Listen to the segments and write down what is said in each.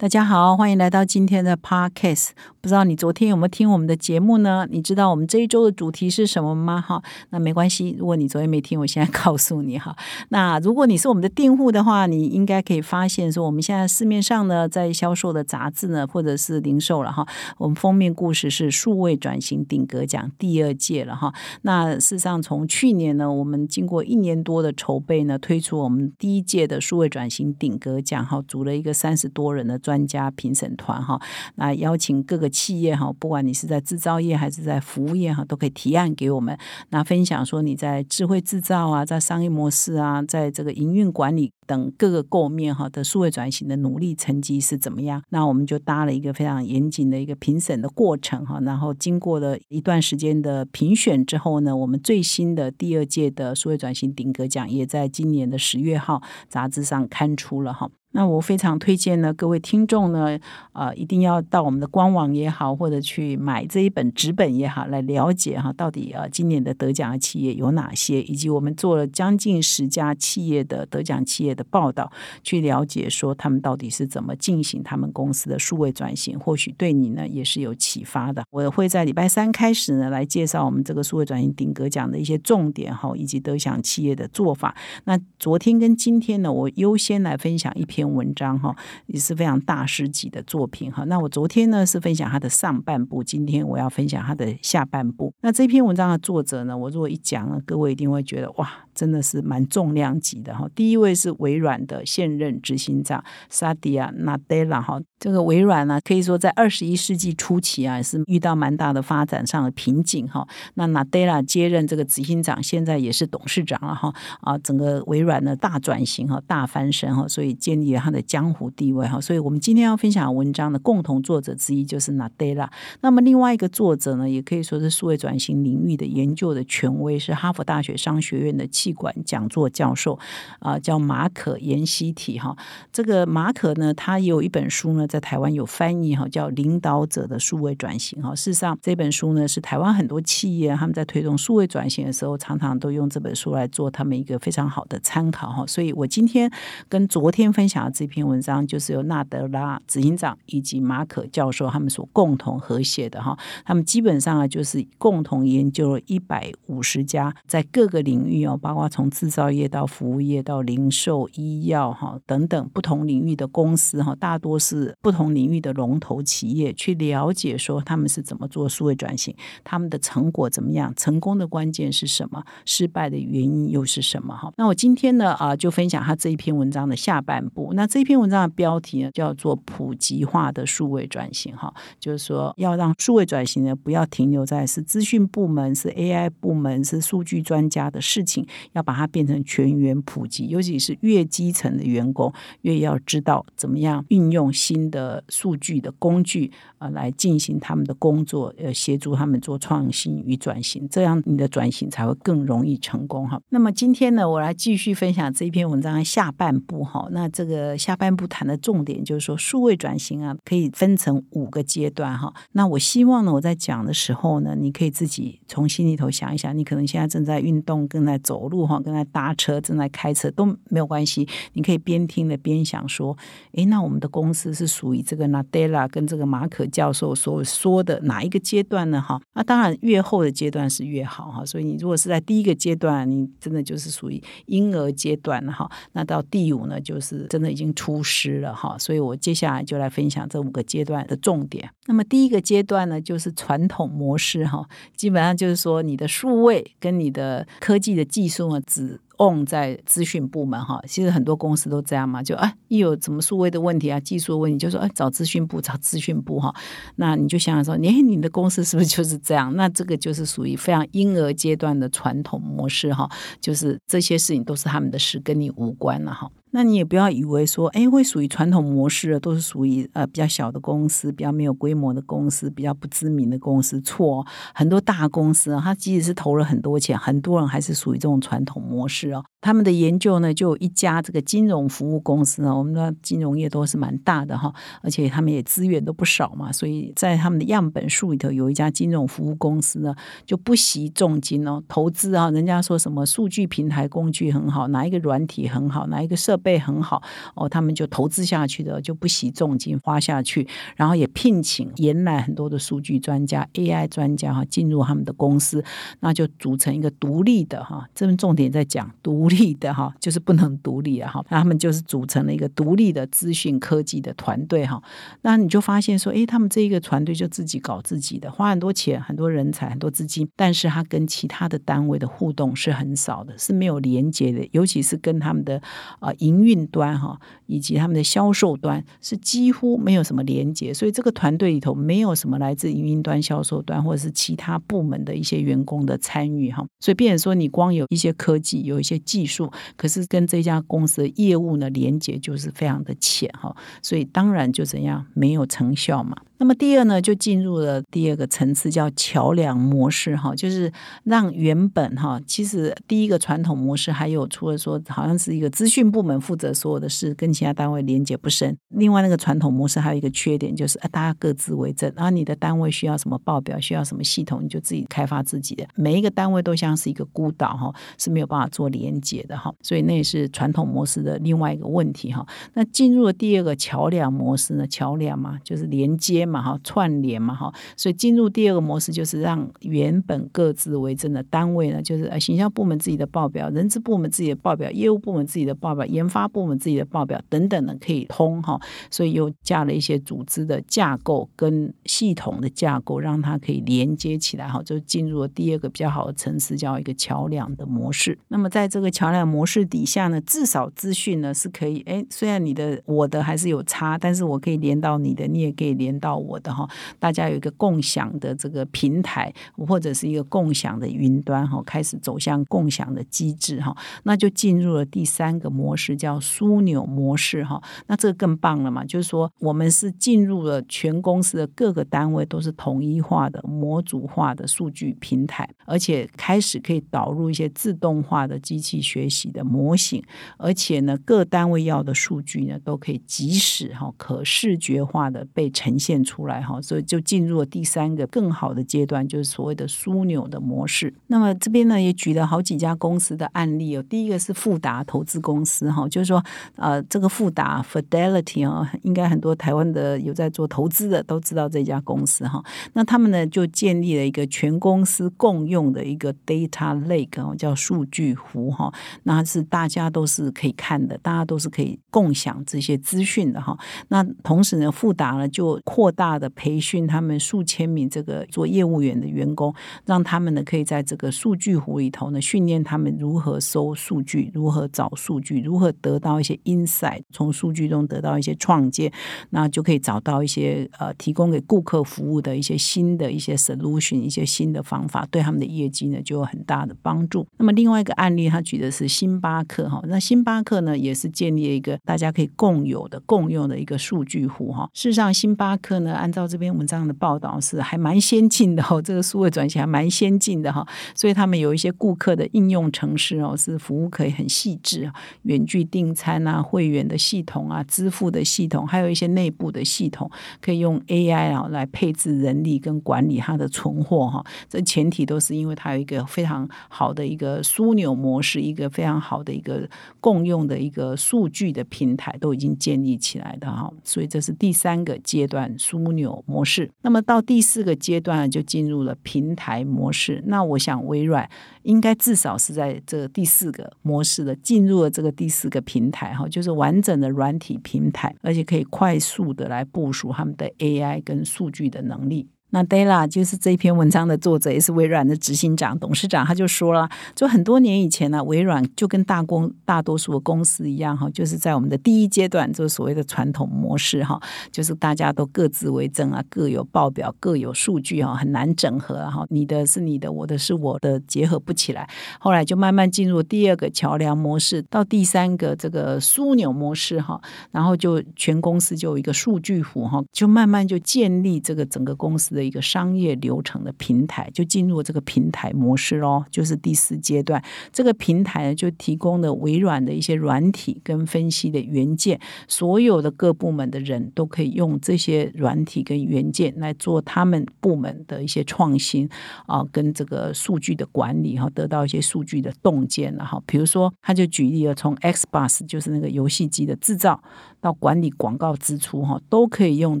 大家好，欢迎来到今天的 Podcast。不知道你昨天有没有听我们的节目呢？你知道我们这一周的主题是什么吗？哈，那没关系，如果你昨天没听，我现在告诉你哈。那如果你是我们的订户的话，你应该可以发现说，我们现在市面上呢，在销售的杂志呢，或者是零售了哈，我们封面故事是数位转型顶格奖第二届了哈。那事实上，从去年呢，我们经过一年多的筹备呢，推出我们第一届的数位转型顶格奖哈，组了一个三十多人的。专家评审团哈，那邀请各个企业哈，不管你是在制造业还是在服务业哈，都可以提案给我们，那分享说你在智慧制造啊，在商业模式啊，在这个营运管理等各个构面哈的数位转型的努力成绩是怎么样？那我们就搭了一个非常严谨的一个评审的过程哈，然后经过了一段时间的评选之后呢，我们最新的第二届的数位转型顶格奖也在今年的十月号杂志上刊出了哈。那我非常推荐呢，各位听众呢，呃，一定要到我们的官网也好，或者去买这一本纸本也好，来了解哈，到底呃今年的得奖的企业有哪些，以及我们做了将近十家企业的得奖企业的报道，去了解说他们到底是怎么进行他们公司的数位转型，或许对你呢也是有启发的。我会在礼拜三开始呢，来介绍我们这个数位转型顶格奖的一些重点哈，以及得奖企业的做法。那昨天跟今天呢，我优先来分享一篇。篇文章哈也是非常大师级的作品哈。那我昨天呢是分享他的上半部，今天我要分享他的下半部。那这篇文章的作者呢，我如果一讲呢，各位一定会觉得哇，真的是蛮重量级的哈。第一位是微软的现任执行长萨迪亚纳德拉哈。这个微软呢，可以说在二十一世纪初期啊，是遇到蛮大的发展上的瓶颈哈。那纳德拉接任这个执行长，现在也是董事长了哈。啊，整个微软的大转型哈，大翻身哈，所以建立了他的江湖地位哈。所以我们今天要分享的文章的共同作者之一就是纳德拉。那么另外一个作者呢，也可以说是数位转型领域的研究的权威，是哈佛大学商学院的气管讲座教授啊，叫马可延希体哈。这个马可呢，他有一本书呢。在台湾有翻译哈，叫《领导者的数位转型》哈。事实上，这本书呢是台湾很多企业他们在推动数位转型的时候，常常都用这本书来做他们一个非常好的参考哈。所以我今天跟昨天分享的这篇文章，就是由纳德拉执行长以及马可教授他们所共同合写的哈。他们基本上啊，就是共同研究了一百五十家在各个领域哦，包括从制造业到服务业到零售、医药哈等等不同领域的公司哈，大多是。不同领域的龙头企业去了解，说他们是怎么做数位转型，他们的成果怎么样，成功的关键是什么，失败的原因又是什么？哈，那我今天呢啊，就分享他这一篇文章的下半部。那这篇文章的标题呢，叫做“普及化的数位转型”。哈，就是说要让数位转型呢，不要停留在是资讯部门、是 AI 部门、是数据专家的事情，要把它变成全员普及，尤其是越基层的员工，越要知道怎么样运用新。的数据的工具啊，来进行他们的工作，呃，协助他们做创新与转型，这样你的转型才会更容易成功哈。那么今天呢，我来继续分享这一篇文章的下半部哈。那这个下半部谈的重点就是说，数位转型啊，可以分成五个阶段哈。那我希望呢，我在讲的时候呢，你可以自己从心里头想一想，你可能现在正在运动，正在走路哈，跟在搭车，正在开车都没有关系，你可以边听的边想说，诶，那我们的公司是。属于这个 Nadella 跟这个马可教授所说的哪一个阶段呢？哈，那当然越后的阶段是越好哈。所以你如果是在第一个阶段，你真的就是属于婴儿阶段了哈。那到第五呢，就是真的已经出师了哈。所以我接下来就来分享这五个阶段的重点。那么第一个阶段呢，就是传统模式哈，基本上就是说你的数位跟你的科技的技术呢，只。on 在资讯部门哈，其实很多公司都这样嘛，就啊一有什么数位的问题啊、技术问题，就说哎找资讯部，找资讯部哈。那你就想想说，哎你的公司是不是就是这样？那这个就是属于非常婴儿阶段的传统模式哈，就是这些事情都是他们的事，跟你无关了哈。那你也不要以为说，哎，会属于传统模式的，都是属于呃比较小的公司，比较没有规模的公司，比较不知名的公司。错，很多大公司啊，它即使是投了很多钱，很多人还是属于这种传统模式哦。他们的研究呢，就有一家这个金融服务公司呢，我们的金融业都是蛮大的哈，而且他们也资源都不少嘛，所以在他们的样本数里头，有一家金融服务公司呢，就不惜重金哦，投资啊，人家说什么数据平台工具很好，哪一个软体很好，哪一个设备很好哦，他们就投资下去的，就不惜重金花下去，然后也聘请延来很多的数据专家、AI 专家哈，进入他们的公司，那就组成一个独立的哈，这边重点在讲独。立的哈，就是不能独立啊哈，那他们就是组成了一个独立的资讯科技的团队哈。那你就发现说，诶，他们这一个团队就自己搞自己的，花很多钱、很多人才、很多资金，但是他跟其他的单位的互动是很少的，是没有连接的，尤其是跟他们的啊营运端哈，以及他们的销售端是几乎没有什么连接。所以这个团队里头没有什么来自营运端、销售端或者是其他部门的一些员工的参与哈。所以，变成说你光有一些科技，有一些技。技术可是跟这家公司的业务呢连接就是非常的浅哈，所以当然就怎样没有成效嘛。那么第二呢，就进入了第二个层次，叫桥梁模式哈，就是让原本哈，其实第一个传统模式还有除了说好像是一个资讯部门负责所有的事，跟其他单位连接不深。另外那个传统模式还有一个缺点，就是大家各自为政，然后你的单位需要什么报表，需要什么系统，你就自己开发自己的。每一个单位都像是一个孤岛哈，是没有办法做连接的哈，所以那也是传统模式的另外一个问题哈。那进入了第二个桥梁模式呢，桥梁嘛，就是连接。嘛哈串联嘛哈，所以进入第二个模式就是让原本各自为政的单位呢，就是呃形象部门自己的报表、人资部门自己的报表、业务部门自己的报表、研发部门自己的报表等等的可以通哈，所以又加了一些组织的架构跟系统的架构，让它可以连接起来哈，就进入了第二个比较好的层次，叫一个桥梁的模式。那么在这个桥梁模式底下呢，至少资讯呢是可以，哎，虽然你的我的还是有差，但是我可以连到你的，你也可以连到。我的哈，大家有一个共享的这个平台，或者是一个共享的云端哈，开始走向共享的机制哈，那就进入了第三个模式，叫枢纽模式哈。那这个更棒了嘛？就是说，我们是进入了全公司的各个单位都是统一化的模组化的数据平台，而且开始可以导入一些自动化的机器学习的模型，而且呢，各单位要的数据呢，都可以即时哈可视觉化的被呈现。出来哈，所以就进入了第三个更好的阶段，就是所谓的枢纽的模式。那么这边呢也举了好几家公司的案例哦。第一个是富达投资公司哈，就是说呃这个富达 Fidelity 啊，应该很多台湾的有在做投资的都知道这家公司哈。那他们呢就建立了一个全公司共用的一个 Data Lake，叫数据湖哈。那是大家都是可以看的，大家都是可以共享这些资讯的哈。那同时呢，富达呢就扩大大的培训他们数千名这个做业务员的员工，让他们呢可以在这个数据湖里头呢训练他们如何搜数据，如何找数据，如何得到一些 insight，从数据中得到一些创建，那就可以找到一些呃提供给顾客服务的一些新的一些 solution，一些新的方法，对他们的业绩呢就有很大的帮助。那么另外一个案例，他举的是星巴克哈，那星巴克呢也是建立一个大家可以共有的共用的一个数据湖哈。事实上，星巴克呢。按照这篇文章的报道是还蛮先进的哦，这个数位转型还蛮先进的哈，所以他们有一些顾客的应用程式哦，是服务可以很细致啊，远距订餐啊、会员的系统啊、支付的系统，还有一些内部的系统，可以用 AI 啊来配置人力跟管理它的存货哈。这前提都是因为它有一个非常好的一个枢纽模式，一个非常好的一个共用的一个数据的平台都已经建立起来的哈，所以这是第三个阶段。枢纽模式，那么到第四个阶段就进入了平台模式。那我想微软应该至少是在这第四个模式的进入了这个第四个平台哈，就是完整的软体平台，而且可以快速的来部署他们的 AI 跟数据的能力。那 Della 就是这篇文章的作者，也是微软的执行长、董事长，他就说了，就很多年以前呢，微软就跟大公大多数的公司一样哈，就是在我们的第一阶段，就是所谓的传统模式哈，就是大家都各自为政啊，各有报表，各有数据哈，很难整合哈，你的是你的，我的是我的，结合不起来。后来就慢慢进入第二个桥梁模式，到第三个这个枢纽模式哈，然后就全公司就有一个数据湖哈，就慢慢就建立这个整个公司。的一个商业流程的平台，就进入这个平台模式喽，就是第四阶段。这个平台呢，就提供了微软的一些软体跟分析的元件，所有的各部门的人都可以用这些软体跟元件来做他们部门的一些创新啊，跟这个数据的管理哈，得到一些数据的洞见了哈。比如说，他就举例了，从 Xbox 就是那个游戏机的制造。到管理广告支出哈，都可以用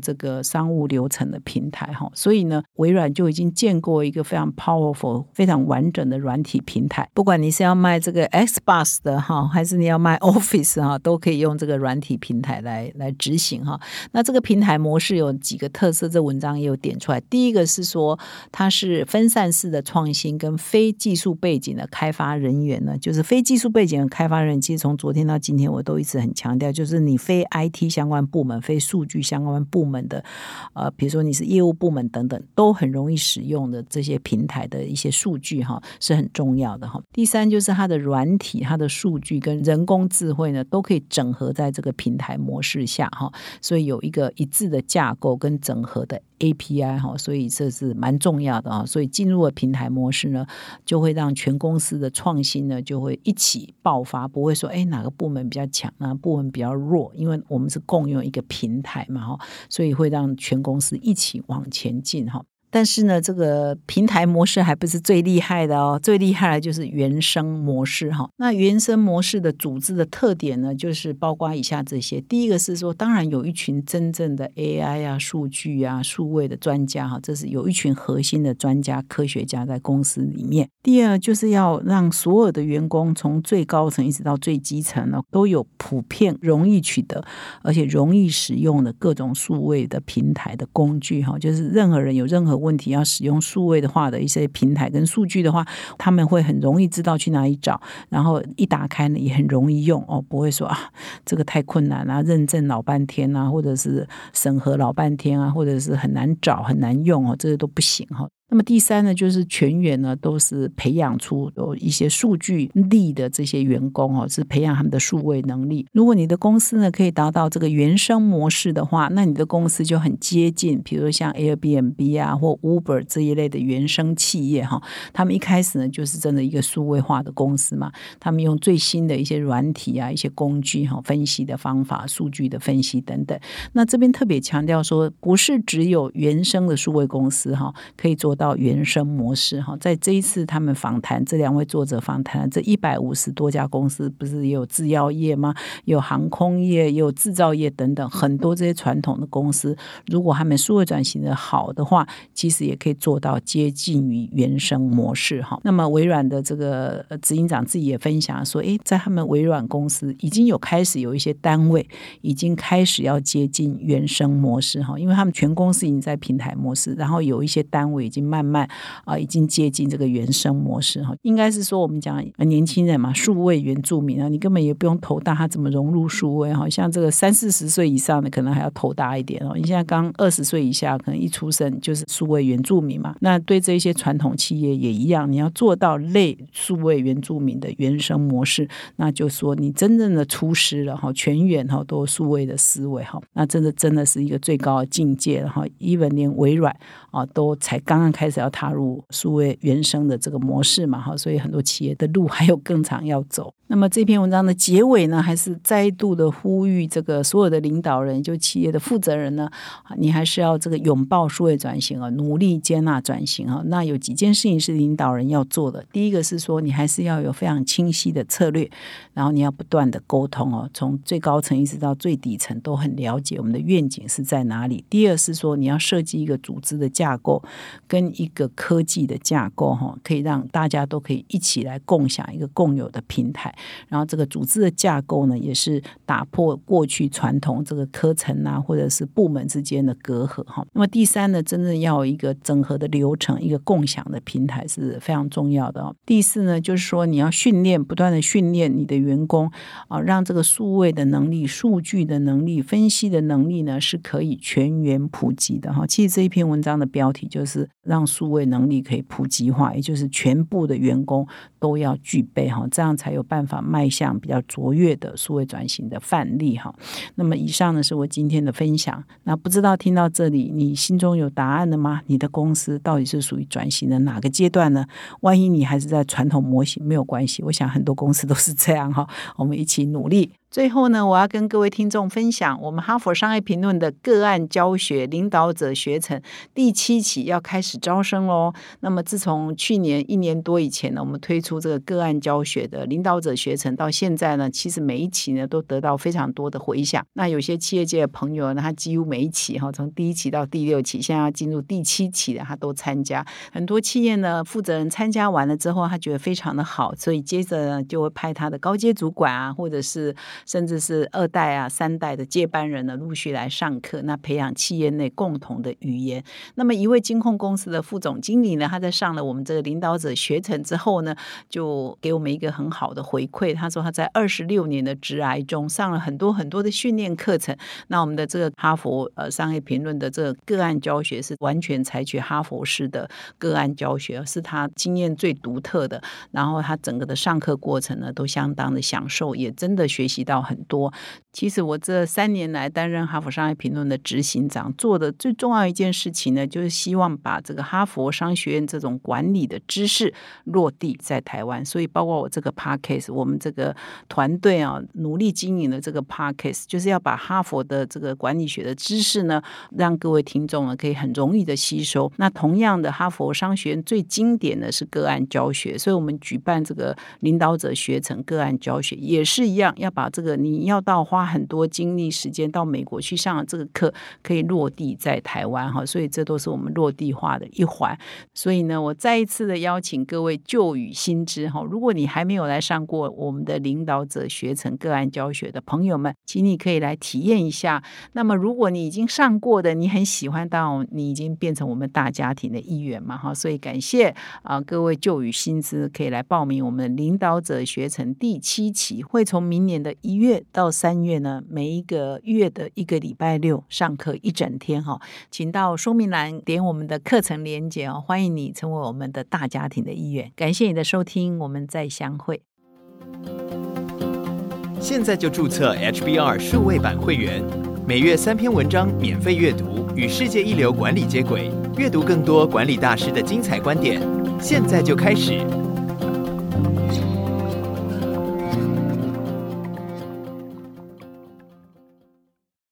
这个商务流程的平台哈，所以呢，微软就已经建构一个非常 powerful、非常完整的软体平台。不管你是要卖这个 Xbox 的哈，还是你要卖 Office 哈，都可以用这个软体平台来来执行哈。那这个平台模式有几个特色，这文章也有点出来。第一个是说，它是分散式的创新，跟非技术背景的开发人员呢，就是非技术背景的开发人，其实从昨天到今天，我都一直很强调，就是你非 IT 相关部门、非数据相关部门的，呃，比如说你是业务部门等等，都很容易使用的这些平台的一些数据哈，是很重要的哈。第三就是它的软体、它的数据跟人工智慧呢，都可以整合在这个平台模式下哈，所以有一个一致的架构跟整合的。API 哈，所以这是蛮重要的啊。所以进入了平台模式呢，就会让全公司的创新呢就会一起爆发，不会说哎哪个部门比较强，哪个部门比较弱，因为我们是共用一个平台嘛哈，所以会让全公司一起往前进哈。但是呢，这个平台模式还不是最厉害的哦，最厉害的就是原生模式哈。那原生模式的组织的特点呢，就是包括以下这些：第一个是说，当然有一群真正的 AI 啊、数据啊、数位的专家哈，这是有一群核心的专家、科学家在公司里面。第二，就是要让所有的员工从最高层一直到最基层呢，都有普遍容易取得而且容易使用的各种数位的平台的工具哈，就是任何人有任何。问题要使用数位的话的一些平台跟数据的话，他们会很容易知道去哪里找，然后一打开呢也很容易用哦，不会说啊这个太困难啊，认证老半天啊，或者是审核老半天啊，或者是很难找很难用哦，这些都不行哈。那么第三呢，就是全员呢都是培养出有一些数据力的这些员工哦，是培养他们的数位能力。如果你的公司呢可以达到这个原生模式的话，那你的公司就很接近，比如像 Airbnb 啊或 Uber 这一类的原生企业哈。他们一开始呢就是真的一个数位化的公司嘛，他们用最新的一些软体啊、一些工具哈、分析的方法、数据的分析等等。那这边特别强调说，不是只有原生的数位公司哈可以做。到原生模式哈，在这一次他们访谈这两位作者访谈这一百五十多家公司，不是也有制药业吗？有航空业，也有制造业等等，很多这些传统的公司，如果他们数位转型的好的话，其实也可以做到接近于原生模式哈。那么微软的这个执行长自己也分享说，诶，在他们微软公司已经有开始有一些单位已经开始要接近原生模式哈，因为他们全公司已经在平台模式，然后有一些单位已经。慢慢啊，已经接近这个原生模式哈。应该是说，我们讲年轻人嘛，数位原住民啊，你根本也不用头大，他怎么融入数位哈？像这个三四十岁以上的，可能还要头大一点哦。你现在刚二十岁以下，可能一出生就是数位原住民嘛。那对这些传统企业也一样，你要做到类数位原住民的原生模式，那就说你真正的出师了哈，全员哈都数位的思维哈，那真的真的是一个最高的境界了哈。even 连微软啊，都才刚刚。开开始要踏入数位原生的这个模式嘛，哈，所以很多企业的路还有更长要走。那么这篇文章的结尾呢，还是再度的呼吁这个所有的领导人，就企业的负责人呢，你还是要这个拥抱数位转型啊，努力接纳转型啊。那有几件事情是领导人要做的。第一个是说，你还是要有非常清晰的策略，然后你要不断的沟通哦，从最高层一直到最底层都很了解我们的愿景是在哪里。第二是说，你要设计一个组织的架构跟一个科技的架构哈，可以让大家都可以一起来共享一个共有的平台。然后这个组织的架构呢，也是打破过去传统这个科层啊，或者是部门之间的隔阂哈。那么第三呢，真正要有一个整合的流程，一个共享的平台是非常重要的。第四呢，就是说你要训练，不断的训练你的员工啊，让这个数位的能力、数据的能力、分析的能力呢，是可以全员普及的哈。其实这一篇文章的标题就是让数位能力可以普及化，也就是全部的员工都要具备哈，这样才有办法迈向比较卓越的数位转型的范例哈。那么以上呢是我今天的分享。那不知道听到这里，你心中有答案了吗？你的公司到底是属于转型的哪个阶段呢？万一你还是在传统模型，没有关系，我想很多公司都是这样哈。我们一起努力。最后呢，我要跟各位听众分享，我们哈佛商业评论的个案教学领导者学程第七期要开始招生喽。那么自从去年一年多以前呢，我们推出这个个案教学的领导者学程，到现在呢，其实每一期呢都得到非常多的回响。那有些企业界的朋友呢，他几乎每一期哈，从第一期到第六期，现在要进入第七期的，他都参加。很多企业呢，负责人参加完了之后，他觉得非常的好，所以接着呢就会派他的高阶主管啊，或者是甚至是二代啊、三代的接班人呢，陆续来上课，那培养企业内共同的语言。那么一位金控公司的副总经理呢，他在上了我们这个领导者学程之后呢，就给我们一个很好的回馈。他说他在二十六年的职涯中上了很多很多的训练课程。那我们的这个哈佛呃商业评论的这个个案教学是完全采取哈佛式的个案教学，是他经验最独特的。然后他整个的上课过程呢，都相当的享受，也真的学习很。多，其实我这三年来担任哈佛商业评论的执行长，做的最重要一件事情呢，就是希望把这个哈佛商学院这种管理的知识落地在台湾。所以，包括我这个 podcast，我们这个团队啊，努力经营的这个 podcast，就是要把哈佛的这个管理学的知识呢，让各位听众呢可以很容易的吸收。那同样的，哈佛商学院最经典的是个案教学，所以我们举办这个领导者学成个案教学，也是一样，要把这个你。你要到花花很多精力时间到美国去上这个课，可以落地在台湾哈，所以这都是我们落地化的一环。所以呢，我再一次的邀请各位旧与新知哈，如果你还没有来上过我们的领导者学成个案教学的朋友们，请你可以来体验一下。那么，如果你已经上过的，你很喜欢，到你已经变成我们大家庭的一员嘛哈，所以感谢啊各位旧与新知可以来报名我们领导者学成第七期，会从明年的一月。到三月月呢，每一个月的一个礼拜六上课一整天哈，请到说明栏点我们的课程连接哦，欢迎你成为我们的大家庭的一员。感谢你的收听，我们再相会。现在就注册 HBR 数位版会员，每月三篇文章免费阅读，与世界一流管理接轨，阅读更多管理大师的精彩观点。现在就开始。